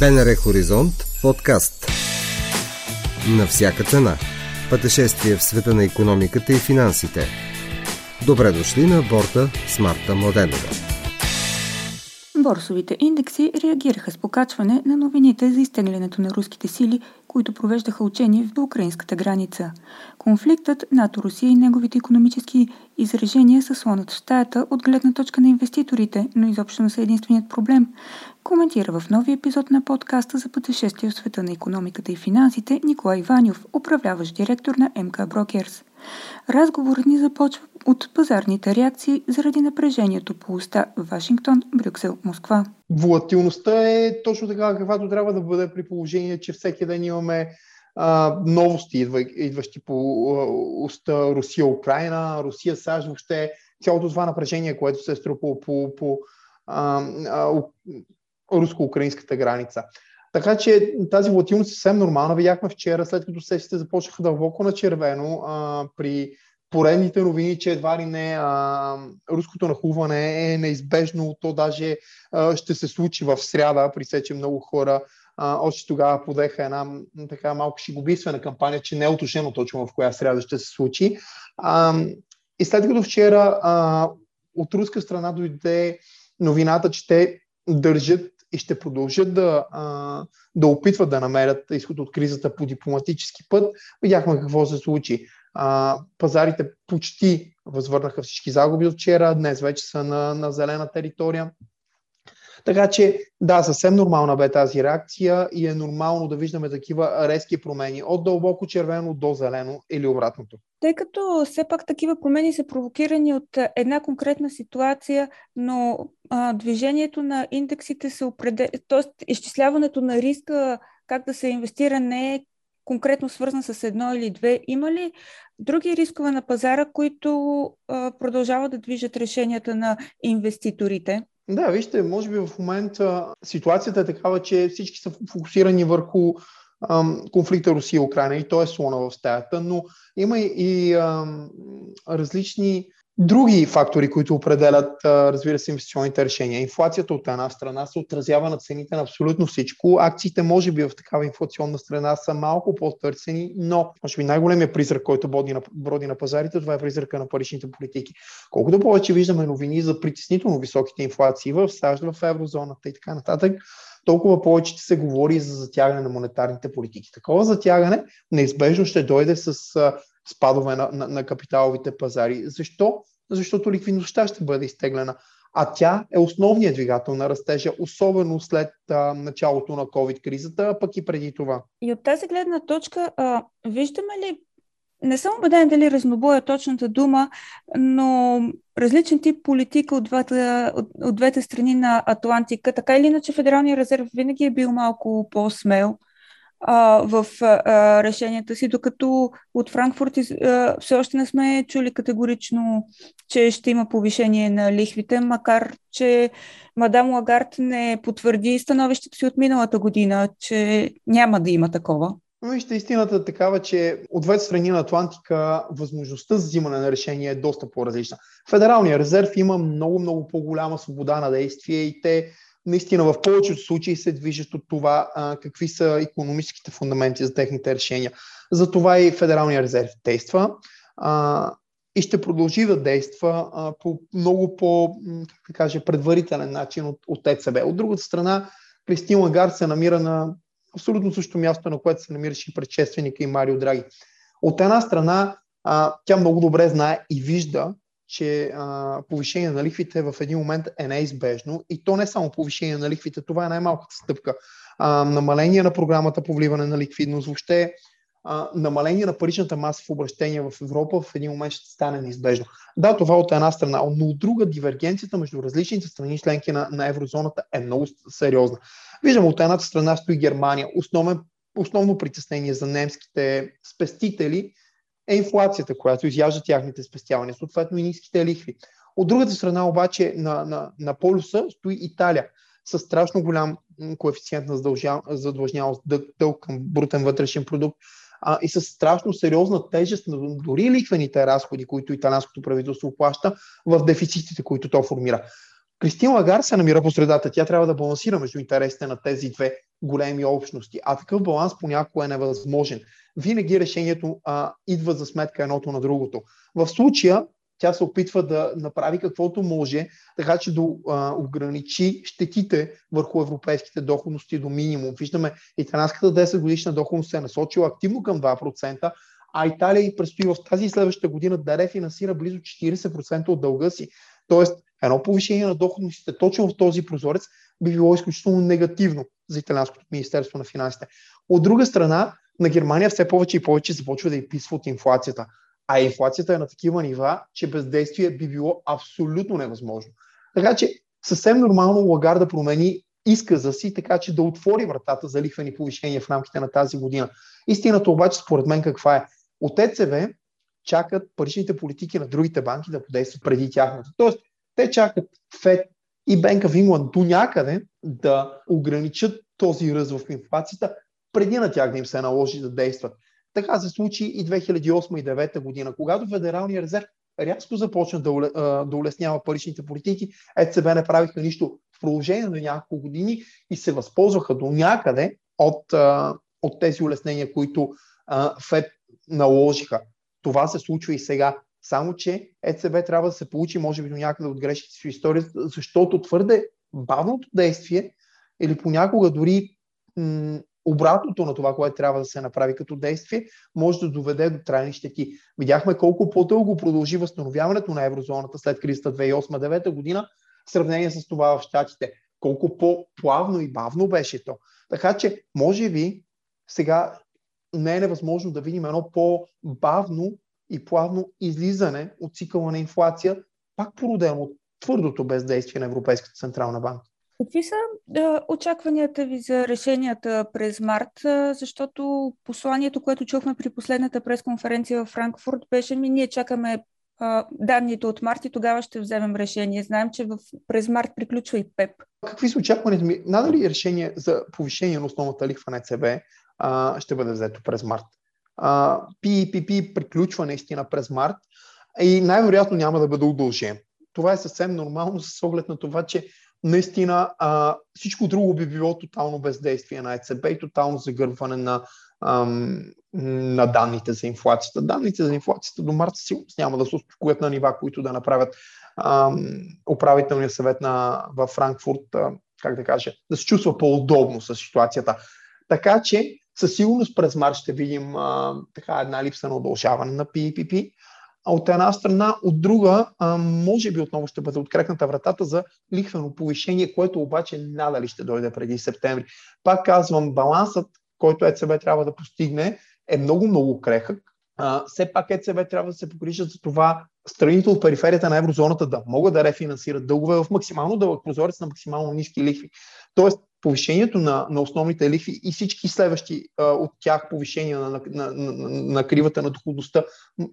БНР Хоризонт подкаст. На всяка цена. Пътешествие в света на економиката и финансите. Добре дошли на борта с Марта Младенова. Борсовите индекси реагираха с покачване на новините за изтеглянето на руските сили, които провеждаха учения в украинската граница. Конфликтът НАТО Русия и неговите економически изражения са слонът в стаята от гледна точка на инвеститорите, но изобщо не са единственият проблем коментира в нови епизод на подкаста за пътешествие в света на економиката и финансите Николай Ванюв, управляващ директор на МК Брокерс. Разговорът ни започва от пазарните реакции заради напрежението по уста Вашингтон, Брюксел, Москва. Волатилността е точно така, каквато трябва да бъде при положение, че всеки ден имаме а, новости, идва, идващи по уста Русия-Украина, Русия-САЩ, въобще цялото това напрежение, което се е струпало по, по а, а, руско-украинската граница. Така че тази волатилност е съвсем нормална. Видяхме вчера, след като сесите започнаха дълбоко на червено, а, при поредните новини, че едва ли не а, руското нахуване е неизбежно, то даже а, ще се случи в сряда, присече много хора. А, още тогава подеха една така малко шигубийствена кампания, че не е уточнено точно в коя сряда ще се случи. А, и след като вчера а, от руска страна дойде новината, че те държат и ще продължат да, да опитват да намерят изход от кризата по дипломатически път. Видяхме какво се случи. Пазарите почти възвърнаха всички загуби от вчера, днес вече са на, на зелена територия. Така че, да, съвсем нормална бе тази реакция и е нормално да виждаме такива резки промени от дълбоко червено до зелено или обратното. Тъй като все пак такива промени са провокирани от една конкретна ситуация, но а, движението на индексите се определя, т.е. изчисляването на риска как да се инвестира не е конкретно свързан с едно или две. Има ли други рискове на пазара, които продължават да движат решенията на инвеститорите? Да, вижте, може би в момента ситуацията е такава, че всички са фокусирани върху ам, конфликта Русия-Украина и то е слона в стаята, но има и ам, различни други фактори, които определят, разбира се, инвестиционните решения. Инфлацията от една страна се отразява на цените на абсолютно всичко. Акциите, може би, в такава инфлационна страна са малко по-търсени, но, може би, най-големият призрак, който боди на, броди на пазарите, това е призрака на паричните политики. Колкото повече виждаме новини за притеснително високите инфлации в САЩ, в еврозоната и така нататък, толкова повече се говори за затягане на монетарните политики. Такова затягане неизбежно ще дойде с спадове на, на, на капиталовите пазари. Защо? Защото ликвидността ще бъде изтеглена. А тя е основният двигател на растежа, особено след а, началото на COVID-кризата, а пък и преди това. И от тази гледна точка, а, виждаме ли не съм убеден дали разнобой е точната дума, но различен тип политика от двете, от, от двете страни на Атлантика. Така или иначе Федералния резерв винаги е бил малко по-смел а, в а, решенията си, докато от Франкфурт а, все още не сме чули категорично, че ще има повишение на лихвите, макар че мадам Лагард не потвърди становището си от миналата година, че няма да има такова. Вижте, истината е такава, че от двете страни на Атлантика възможността за взимане на решение е доста по-различна. Федералният резерв има много, много по-голяма свобода на действие и те наистина в повечето случаи се движат от това а, какви са економическите фундаменти за техните решения. Затова и Федералния резерв действа а, и ще продължи да действа а, по много по, как да кажа, предварителен начин от, от ЕЦБ. От другата страна, Кристин Лагард се намира на абсолютно също място, на което се намираше и предшественика и Марио Драги. От една страна, а, тя много добре знае и вижда че а, повишение на лихвите в един момент е неизбежно и то не само повишение на лихвите, това е най-малката стъпка. А, намаление на програмата по вливане на ликвидност, въобще а, намаление на паричната маса в обращение в Европа в един момент ще стане неизбежно. Да, това от една страна, но от друга дивергенцията между различните страни членки на, на еврозоната е много сериозна. Виждам от едната страна стои Германия, основен, основно притеснение за немските спестители – е инфлацията, която изяжда тяхните спестявания, съответно и ниските лихви. От другата страна обаче на, на, на полюса стои Италия с страшно голям коефициент на задлъжнялост, дълг към брутен вътрешен продукт а, и с страшно сериозна тежест на дори лихвените разходи, които италянското правителство плаща в дефицитите, които то формира. Кристин Лагар се намира по средата. Тя трябва да балансира между интересите на тези две големи общности. А такъв баланс понякога е невъзможен. Винаги решението а, идва за сметка едното на другото. В случая тя се опитва да направи каквото може, така че да а, ограничи щетите върху европейските доходности до минимум. Виждаме, италянската 10 годишна доходност се е насочила активно към 2%, а Италия и предстои в тази следващата година да рефинансира близо 40% от дълга си. Тоест, едно повишение на доходностите точно в този прозорец би било изключително негативно за Италианското министерство на финансите. От друга страна, на Германия все повече и повече започва да изписва от инфлацията. А инфлацията е на такива нива, че бездействие би било абсолютно невъзможно. Така че съвсем нормално Лагар да промени изказа си, така че да отвори вратата за лихвени повишения в рамките на тази година. Истината обаче, според мен, каква е? От ЕЦВ чакат паричните политики на другите банки да подействат преди тяхната. Тоест, те чакат ФЕД и Банка в Ингланд до някъде да ограничат този ръст в инфлацията, преди на тях да им се наложи да действат. Така се случи и 2008 и 2009 година, когато Федералния резерв рязко започна да, улеснява паричните политики, ЕЦБ не правиха нищо в продължение на няколко години и се възползваха до някъде от, от тези улеснения, които ФЕД наложиха. Това се случва и сега. Само, че ЕЦБ трябва да се получи, може би, до някъде от грешките си история, защото твърде бавното действие или понякога дори обратното на това, което трябва да се направи като действие, може да доведе до трайни щети. Видяхме колко по-дълго продължи възстановяването на еврозоната след кризата 2008-2009 година, в сравнение с това в Штатите. Колко по-плавно и бавно беше то. Така че, може би, сега не е невъзможно да видим едно по-бавно и плавно излизане от цикъла на инфлация, пак породено от твърдото бездействие на Европейската централна банка. Какви са да, очакванията ви за решенията през март? Защото посланието, което чухме при последната пресконференция в Франкфурт, беше ми ние чакаме а, данните от март и тогава ще вземем решение. Знаем, че в, през март приключва и ПЕП. Какви са очакванията ми? Надали решение за повишение на основната лихва на ЕЦБ а, ще бъде взето през март? А, PPP приключва наистина през март и най-вероятно няма да бъде удължен. Това е съвсем нормално с оглед на това, че наистина а, всичко друго би било тотално бездействие на ЕЦБ и тотално загърбване на, ам, на данните за инфлацията. Данните за инфлацията до марта сигурност няма да се успокоят на нива, които да направят ам, управителния съвет на, във Франкфурт, а, как да кажа, да се чувства по-удобно с ситуацията. Така че със сигурност през март ще видим а, така една липса на удължаване на PPP от една страна, от друга, може би отново ще бъде открекната вратата за лихвено повишение, което обаче надали ще дойде преди септември. Пак казвам, балансът, който ЕЦБ трябва да постигне, е много-много крехък. все пак ЕЦБ трябва да се погрижат за това страните от периферията на еврозоната да могат да рефинансират дългове в максимално дълъг прозорец на максимално ниски лихви. Тоест, повишението на, на основните лихви и всички следващи а, от тях повишения на, на, на, на, кривата на доходността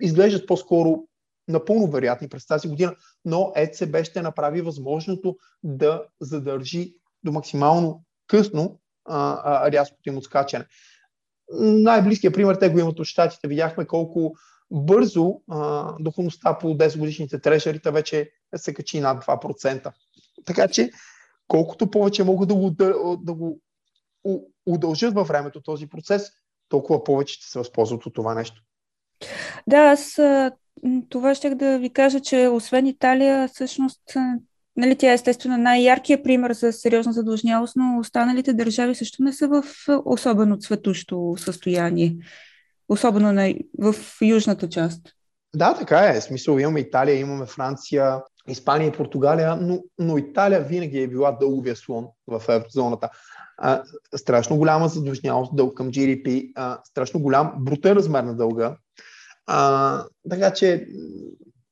изглеждат по-скоро напълно вероятни през тази година, но ЕЦБ ще направи възможното да задържи до максимално късно а, а, рязкото им отскачане. Най-близкият пример, те го имат от щатите. Видяхме колко бързо а, доходността по 10 годишните трешерите вече се качи над 2%. Така че колкото повече могат да го, да го удължат във времето този процес, толкова повече ще се възползват от това нещо. Да, аз това ще да ви кажа, че освен Италия, всъщност, нали, тя е естествено най-яркият пример за сериозна задлъжнялост, но останалите държави също не са в особено цветущо състояние, особено на, в южната част. Да, така е. В смисъл имаме Италия, имаме Франция, Испания и Португалия, но, но Италия винаги е била дълговия слон в еврозоната. А, страшно голяма задлъжнялост, дълг към GDP, а, страшно голям брутен размер на дълга. А, така че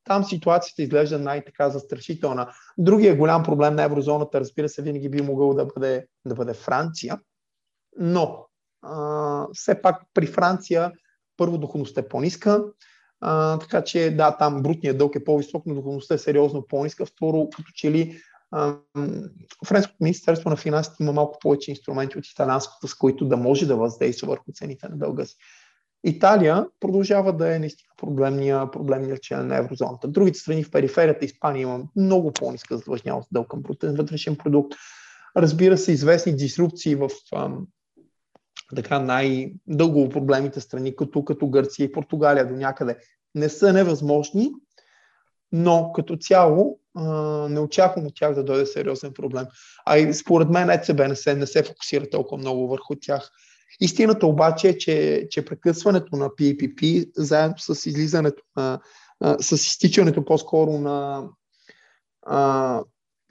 там ситуацията изглежда най-така застрашителна. Другия голям проблем на еврозоната, разбира се, винаги би могъл да бъде, да бъде Франция, но а, все пак при Франция първо доходността е по-ниска, а, така че да, там брутният дълг е по-висок, но доходността е сериозно по-ниска. Второ, като че ли Френското министерство на финансите има малко повече инструменти от италянското, с които да може да въздейства върху цените на дълга си. Италия продължава да е наистина проблемния, проблемния член на еврозоната. Другите страни в периферията, Испания има много по-ниска задлъжнялост дълг към брутен вътрешен продукт. Разбира се, известни дисрупции в ам, така най-дълго проблемите страни, като, като Гърция и Португалия до някъде, не са невъзможни, но като цяло а, не очаквам от тях да дойде сериозен проблем. А и според мен ЕЦБ не се, не се фокусира толкова много върху тях. Истината обаче е, че, че прекъсването на PPP, заедно с излизането на, а, с изтичането по-скоро на а,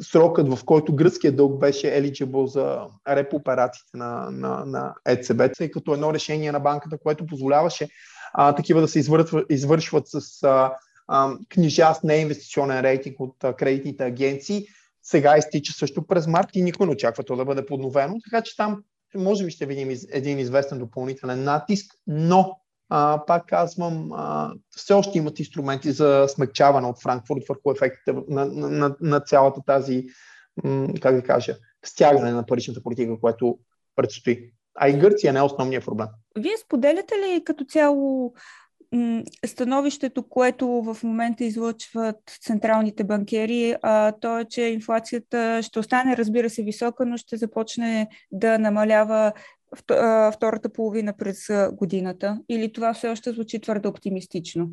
срокът, в който гръцкият дълг беше eligible за реп операциите на, на, на ЕЦБ, тъй като едно решение на банката, което позволяваше а, такива да се извършват, извършват с а, а, книжа с неинвестиционен рейтинг от а, кредитните агенции, сега изтича също през март и никой не очаква то да бъде подновено, така че там може би ще видим един известен допълнителен натиск, но а, пак казвам, а, все още имат инструменти за смягчаване от Франкфурт върху ефектите на, на, на, на цялата тази, м, как да кажа, стягане на паричната политика, което предстои. А и Гърция не е основният проблем. Вие споделяте ли като цяло становището, което в момента излъчват централните банкери, а, то е, че инфлацията ще остане, разбира се, висока, но ще започне да намалява втората половина през годината? Или това все още звучи твърде оптимистично?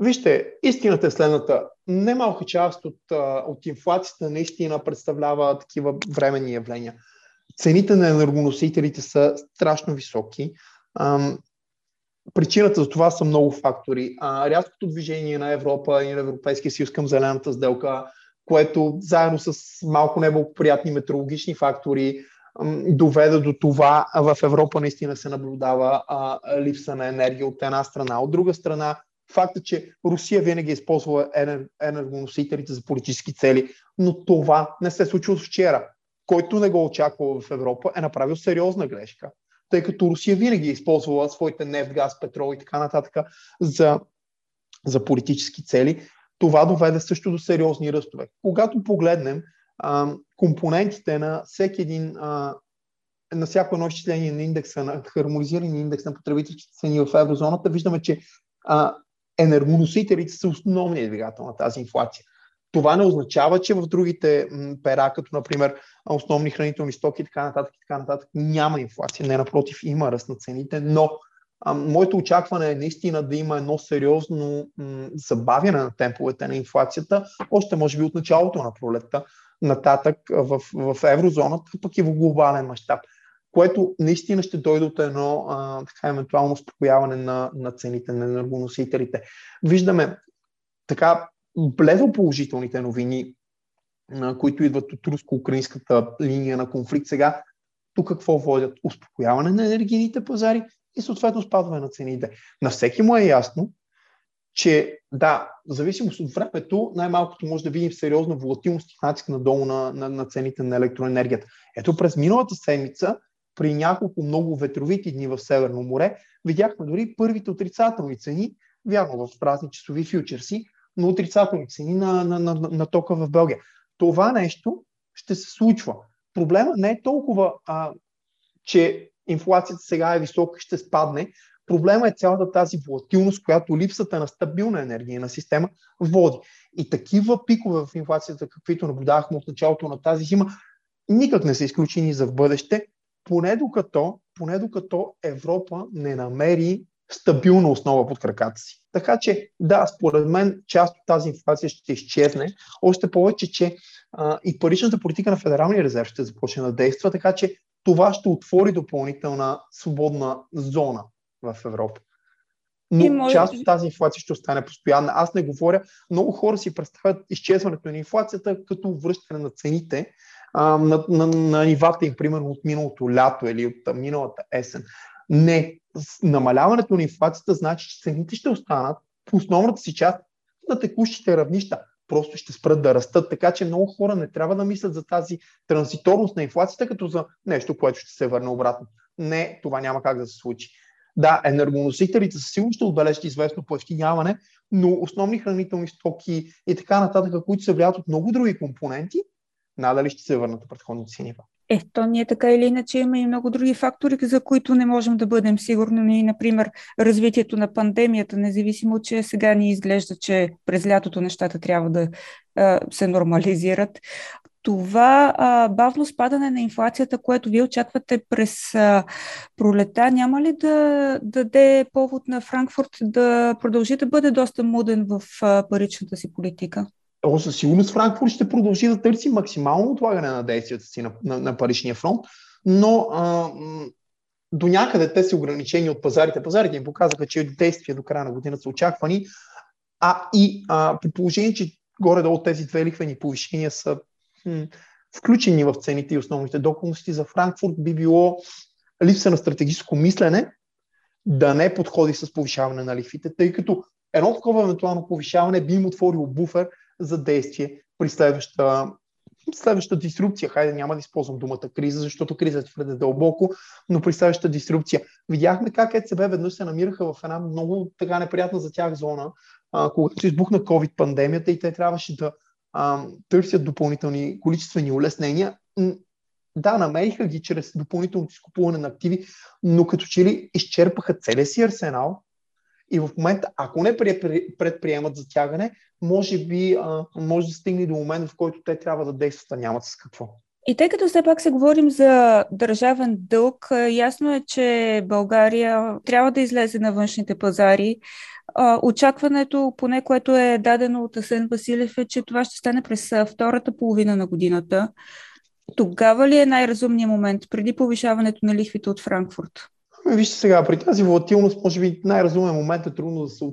Вижте, истината е следната. Немалка част от, от инфлацията наистина представлява такива временни явления. Цените на енергоносителите са страшно високи. Причината за това са много фактори. рязкото движение на Европа и на Европейския съюз към зелената сделка, което заедно с малко неблагоприятни метеорологични фактори, доведе до това в Европа наистина се наблюдава а, липса на енергия от една страна. От друга страна, факта, че Русия винаги е използвала енер, енергоносителите за политически цели, но това не се случва от вчера. Който не го очаква в Европа е направил сериозна грешка, тъй като Русия винаги е използвала своите нефт, газ, петрол и така нататък за, за политически цели. Това доведе също до сериозни ръстове. Когато погледнем компонентите на всеки един а, на всяко едно изчисление на индекса, на хармонизирания индекс на потребителските цени в еврозоната, виждаме, че а, енергоносителите са основният двигател на тази инфлация. Това не означава, че в другите пера, като например основни хранителни стоки и така нататък, така нататък, няма инфлация. Не, напротив, има ръст на цените, но а, моето очакване е наистина да има едно сериозно м, забавяне на темповете на инфлацията, още може би от началото на пролетта, нататък в, в еврозоната, пък и в глобален мащаб, което наистина ще дойде от едно а, така евентуално успокояване на, на цените на енергоносителите. Виждаме така бледо положителните новини, а, които идват от руско-украинската линия на конфликт сега. Тук какво водят? Успокояване на енергийните пазари и съответно спадване на цените. На всеки му е ясно, че да, в зависимост от времето, най-малкото може да видим сериозна волатилност и натиск надолу на, на, на цените на електроенергията. Ето през миналата седмица, при няколко много ветровити дни в Северно море, видяхме дори първите отрицателни цени, вярно в празни часови фьючерси, но отрицателни цени на, на, на, на тока в Белгия. Това нещо ще се случва. Проблема не е толкова, а, че инфлацията сега е висока и ще спадне, Проблема е цялата тази волатилност, която липсата на стабилна енергийна система води. И такива пикове в инфлацията, каквито наблюдавахме от началото на тази зима, никак не са изключени за в бъдеще, поне докато, поне докато Европа не намери стабилна основа под краката си. Така че, да, според мен част от тази инфлация ще изчезне, още повече, че а, и паричната политика на Федералния резерв ще започне да действа, така че това ще отвори допълнителна свободна зона в Европа. Но може... част от тази инфлация ще остане постоянна. Аз не говоря, много хора си представят изчезването на инфлацията като връщане на цените а, на, на, на нивата им, примерно от миналото лято или от миналата есен. Не, намаляването на инфлацията значи, че цените ще останат в основната си част на текущите равнища. Просто ще спрат да растат, така че много хора не трябва да мислят за тази транзиторност на инфлацията като за нещо, което ще се върне обратно. Не, това няма как да се случи. Да, енергоносителите със сигурност ще отбележат известно поевтиняване, но основни хранителни стоки и така нататък, които се влият от много други компоненти, надали ще се върнат на предходните си нива. Е, то ние така или иначе има и много други фактори, за които не можем да бъдем сигурни. Например, развитието на пандемията, независимо, че сега ни изглежда, че през лятото нещата трябва да се нормализират. Това а, бавно спадане на инфлацията, което вие очаквате през а, пролета, няма ли да, да даде повод на Франкфурт да продължи да бъде доста муден в а, паричната си политика? О, със сигурност Франкфурт ще продължи да търси максимално отлагане на действията си на, на, на паричния фронт, но а, до някъде те са ограничени от пазарите. Пазарите им показаха, че действия до края на годината са очаквани, а и а, при положение, че горе-долу тези две лихвени повишения са включени в цените и основните доходности за Франкфурт, би било липса на стратегическо мислене да не подходи с повишаване на лихвите, тъй като едно такова евентуално повишаване би им отворило буфер за действие при следващата, следващата дисрупция. Хайде, няма да използвам думата криза, защото криза е твърде дълбоко, но при следващата дисрупция. Видяхме как ЕЦБ веднъж се намираха в една много така неприятна за тях зона, а, когато избухна COVID-пандемията и те трябваше да а, търсят допълнителни количествени улеснения. Да, намериха ги чрез допълнителното изкупуване на активи, но като че ли изчерпаха целия си арсенал и в момента, ако не предприемат затягане, може би а, може да стигне до момент, в който те трябва да действат, а нямат с какво. И тъй като все пак се говорим за държавен дълг, ясно е, че България трябва да излезе на външните пазари. Очакването, поне което е дадено от Асен Василев, е, че това ще стане през втората половина на годината. Тогава ли е най-разумният момент, преди повишаването на лихвите от Франкфурт? Вижте сега, при тази волатилност, може би най-разумен момент е трудно да се,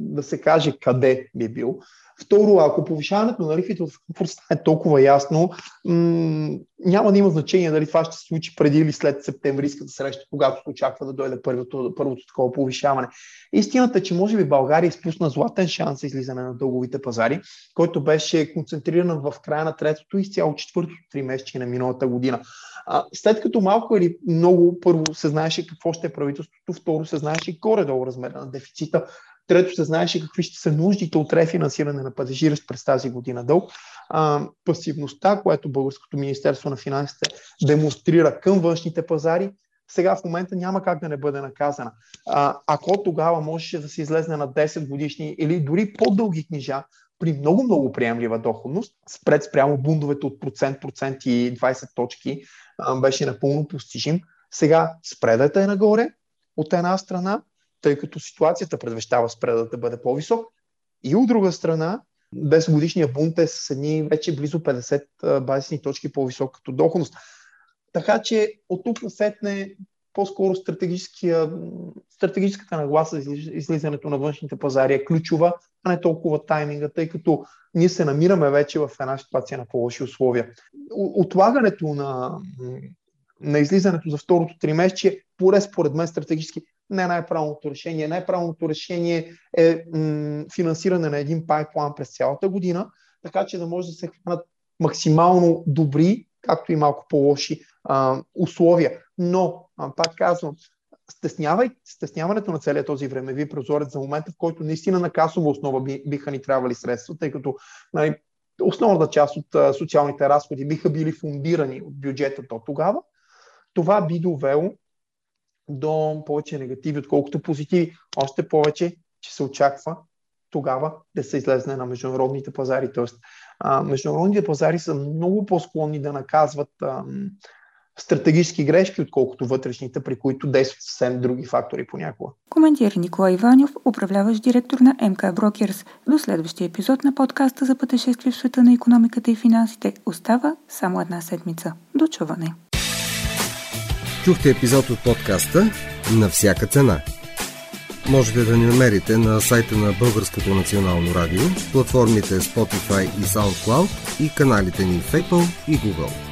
да се каже къде би бил. Второ, ако повишаването на лихвите от Франкфурт стане толкова ясно, м- няма да има значение дали това ще се случи преди или след септемврийската среща, когато се очаква да дойде първото, първото такова повишаване. Истината е, че може би България изпусна златен шанс за излизане на дълговите пазари, който беше концентриран в края на третото и цяло четвъртото три месече на миналата година. А, след като малко или много първо се знаеше какво ще е правителството, второ се знаеше горе-долу размера на дефицита, Трето, се знаеше какви ще са нуждите от рефинансиране на падежиращ през тази година дълг. А, пасивността, което Българското Министерство на финансите демонстрира към външните пазари, сега в момента няма как да не бъде наказана. А, ако тогава можеше да се излезне на 10 годишни или дори по-дълги книжа, при много-много приемлива доходност, спред спрямо бундовете от процент, процент и 20 точки, а, беше напълно постижим. Сега спредът е нагоре от една страна, тъй като ситуацията предвещава спредът да бъде по-висок. И от друга страна, 10 годишния бунт е с едни вече близо 50 базисни точки по-висок като доходност. Така че от тук насетне по-скоро стратегическата нагласа за излизането на външните пазари е ключова, а не толкова тайминга, тъй като ние се намираме вече в една ситуация на по-лоши условия. Отлагането на, на излизането за второто три месече, поне според мен стратегически не е най-правилното решение. Най-правилното решение е м- финансиране на един пайплан през цялата година, така че да може да се хванат максимално добри, както и малко по-лоши а, условия. Но, а, пак казвам, стеснявай, стесняването на целият този времеви прозорец за момента, в който наистина на касова основа би, биха ни трябвали средства, тъй като нали, основната част от а, социалните разходи биха били фундирани от бюджета до тогава, това би довело до повече негативи, отколкото позитиви. Още повече, че се очаква тогава да се излезне на международните пазари. Тоест, а, международните пазари са много по-склонни да наказват а, стратегически грешки, отколкото вътрешните, при които действат съвсем други фактори понякога. Коментира Николай Иванов, управляващ директор на МК Брокерс. До следващия епизод на подкаста за пътешествие в света на економиката и финансите остава само една седмица. До чуване! Чухте епизод от подкаста на всяка цена. Можете да ни намерите на сайта на Българското национално радио, платформите Spotify и SoundCloud и каналите ни в Apple и Google.